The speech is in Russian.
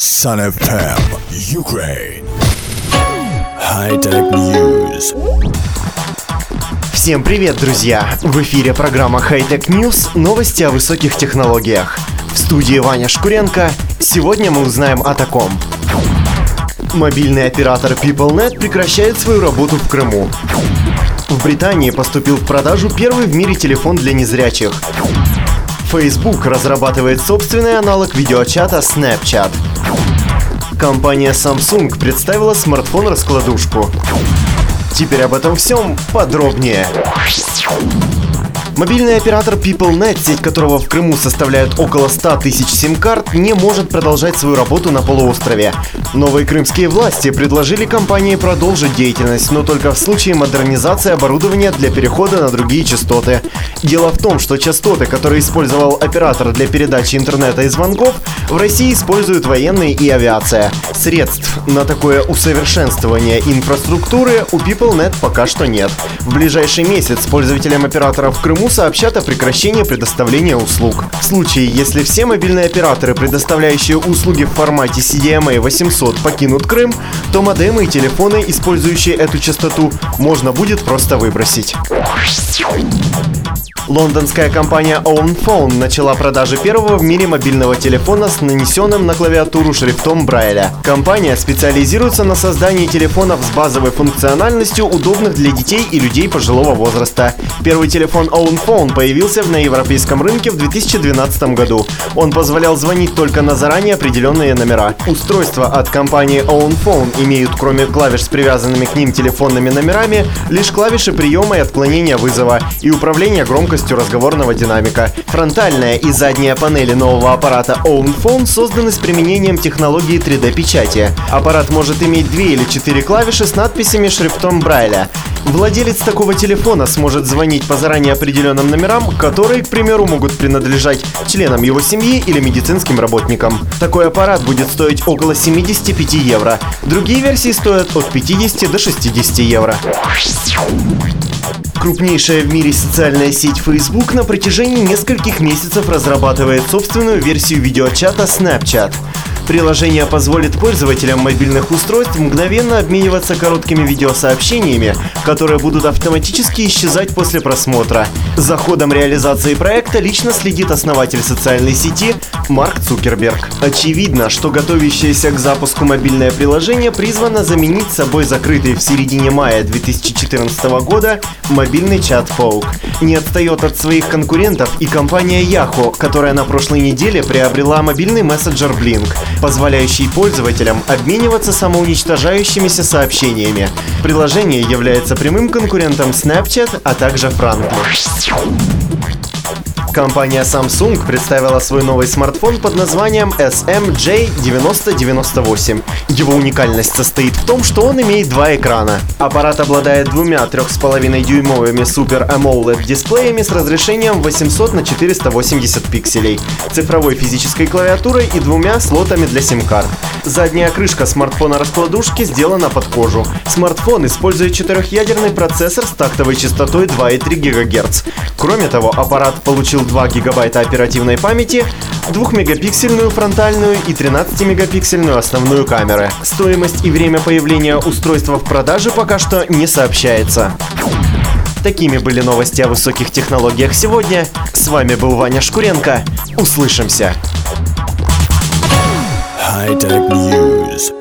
Sun FM Ukraine High-Tech News Всем привет, друзья! В эфире программа Hightech News новости о высоких технологиях. В студии Ваня Шкуренко. Сегодня мы узнаем о таком. Мобильный оператор PeopleNet прекращает свою работу в Крыму. В Британии поступил в продажу первый в мире телефон для незрячих. Facebook разрабатывает собственный аналог видеочата Snapchat. Компания Samsung представила смартфон-раскладушку. Теперь об этом всем подробнее. Мобильный оператор PeopleNet, сеть которого в Крыму составляет около 100 тысяч сим-карт, не может продолжать свою работу на полуострове. Новые крымские власти предложили компании продолжить деятельность, но только в случае модернизации оборудования для перехода на другие частоты. Дело в том, что частоты, которые использовал оператор для передачи интернета и звонков, в России используют военные и авиация. Средств на такое усовершенствование инфраструктуры у PeopleNet пока что нет. В ближайший месяц пользователям оператора в Крыму сообщат о прекращении предоставления услуг. В случае, если все мобильные операторы, предоставляющие услуги в формате CDMA 800, покинут Крым, то модемы и телефоны, использующие эту частоту, можно будет просто выбросить. Лондонская компания Own Phone начала продажи первого в мире мобильного телефона с нанесенным на клавиатуру шрифтом Брайля. Компания специализируется на создании телефонов с базовой функциональностью, удобных для детей и людей пожилого возраста. Первый телефон Own Phone появился на европейском рынке в 2012 году. Он позволял звонить только на заранее определенные номера. Устройства от компании Own Phone имеют, кроме клавиш с привязанными к ним телефонными номерами, лишь клавиши приема и отклонения вызова и управления громкостью разговорного динамика. Фронтальная и задняя панели нового аппарата Own Phone созданы с применением технологии 3D-печати. Аппарат может иметь две или четыре клавиши с надписями шрифтом Брайля. Владелец такого телефона сможет звонить по заранее определенным номерам, которые, к примеру, могут принадлежать членам его семьи или медицинским работникам. Такой аппарат будет стоить около 75 евро. Другие версии стоят от 50 до 60 евро. Крупнейшая в мире социальная сеть Facebook на протяжении нескольких месяцев разрабатывает собственную версию видеочата Snapchat. Приложение позволит пользователям мобильных устройств мгновенно обмениваться короткими видеосообщениями, которые будут автоматически исчезать после просмотра. За ходом реализации проекта лично следит основатель социальной сети Марк Цукерберг. Очевидно, что готовящееся к запуску мобильное приложение призвано заменить собой закрытый в середине мая 2014 года мобильный чат Folk. Не отстает от своих конкурентов и компания Yahoo, которая на прошлой неделе приобрела мобильный мессенджер Blink позволяющий пользователям обмениваться самоуничтожающимися сообщениями. Приложение является прямым конкурентом Snapchat, а также Frankly. Компания Samsung представила свой новый смартфон под названием SMJ9098. Его уникальность состоит в том, что он имеет два экрана. Аппарат обладает двумя 3,5 дюймовыми Super AMOLED дисплеями с разрешением 800 на 480 пикселей, цифровой физической клавиатурой и двумя слотами для сим-карт. Задняя крышка смартфона-раскладушки сделана под кожу. Смартфон использует четырехъядерный процессор с тактовой частотой 2,3 ГГц. Кроме того, аппарат получил 2 гигабайта оперативной памяти, 2-мегапиксельную фронтальную и 13-мегапиксельную основную камеры. Стоимость и время появления устройства в продаже пока что не сообщается. Такими были новости о высоких технологиях сегодня. С вами был Ваня Шкуренко. Услышимся! High-Tech News